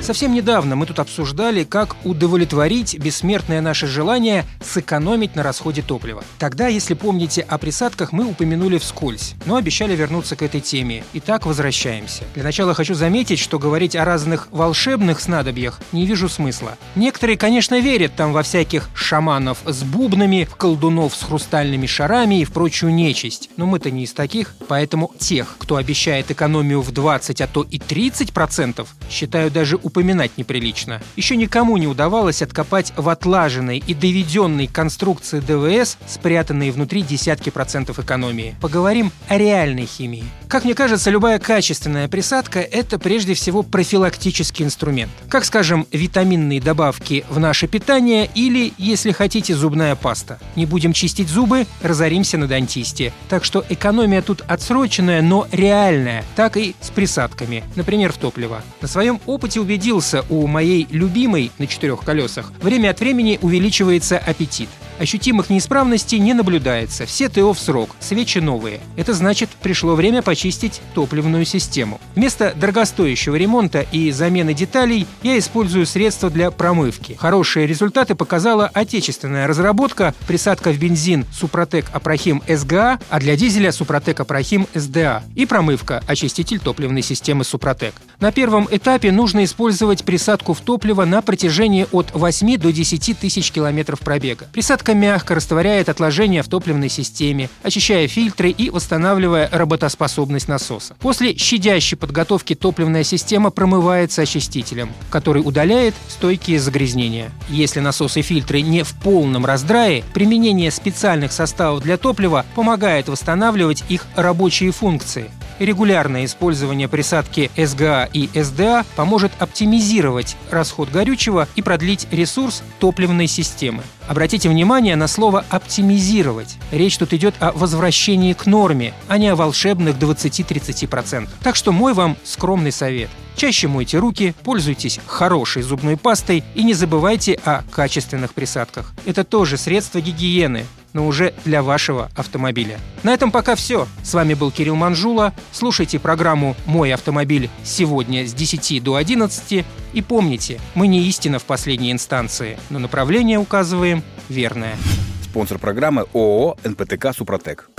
Совсем недавно мы тут обсуждали, как удовлетворить бессмертное наше желание сэкономить на расходе топлива. Тогда, если помните, о присадках мы упомянули вскользь, но обещали вернуться к этой теме. Итак, возвращаемся. Для начала хочу заметить, что говорить о разных волшебных снадобьях не вижу смысла. Некоторые, конечно, верят там во всяких шаманов с бубнами, в колдунов с хрустальными шарами и в прочую нечисть. Но мы-то не из таких, поэтому тех, кто обещает экономию в 20, а то и 30 процентов, считаю даже упоминать неприлично. Еще никому не удавалось откопать в отлаженной и доведенной конструкции ДВС спрятанные внутри десятки процентов экономии. Поговорим о реальной химии. Как мне кажется, любая качественная присадка – это прежде всего профилактический инструмент. Как, скажем, витаминные добавки в наше питание или, если хотите, зубная паста. Не будем чистить зубы, разоримся на дантисте. Так что экономия тут отсроченная, но реальная. Так и с присадками, например, в топливо. На своем опыте убедился, у моей любимой на четырех колесах время от времени увеличивается аппетит. Ощутимых неисправностей не наблюдается, все ТО в срок, свечи новые. Это значит, пришло время почистить топливную систему. Вместо дорогостоящего ремонта и замены деталей я использую средства для промывки. Хорошие результаты показала отечественная разработка, присадка в бензин Супротек Апрахим СГА, а для дизеля Супротек Апрахим СДА и промывка, очиститель топливной системы Супротек. На первом этапе нужно использовать присадку в топливо на протяжении от 8 до 10 тысяч километров пробега. Присадка Присадка мягко растворяет отложения в топливной системе, очищая фильтры и восстанавливая работоспособность насоса. После щадящей подготовки топливная система промывается очистителем, который удаляет стойкие загрязнения. Если насос и фильтры не в полном раздрае, применение специальных составов для топлива помогает восстанавливать их рабочие функции. Регулярное использование присадки СГА и СДА поможет оптимизировать расход горючего и продлить ресурс топливной системы. Обратите внимание на слово «оптимизировать». Речь тут идет о возвращении к норме, а не о волшебных 20-30%. Так что мой вам скромный совет. Чаще мойте руки, пользуйтесь хорошей зубной пастой и не забывайте о качественных присадках. Это тоже средство гигиены, но уже для вашего автомобиля. На этом пока все. С вами был Кирилл Манжула. Слушайте программу «Мой автомобиль» сегодня с 10 до 11. И помните, мы не истина в последней инстанции, но направление указываем верное. Спонсор программы ООО «НПТК Супротек».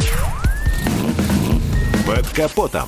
Под капотом.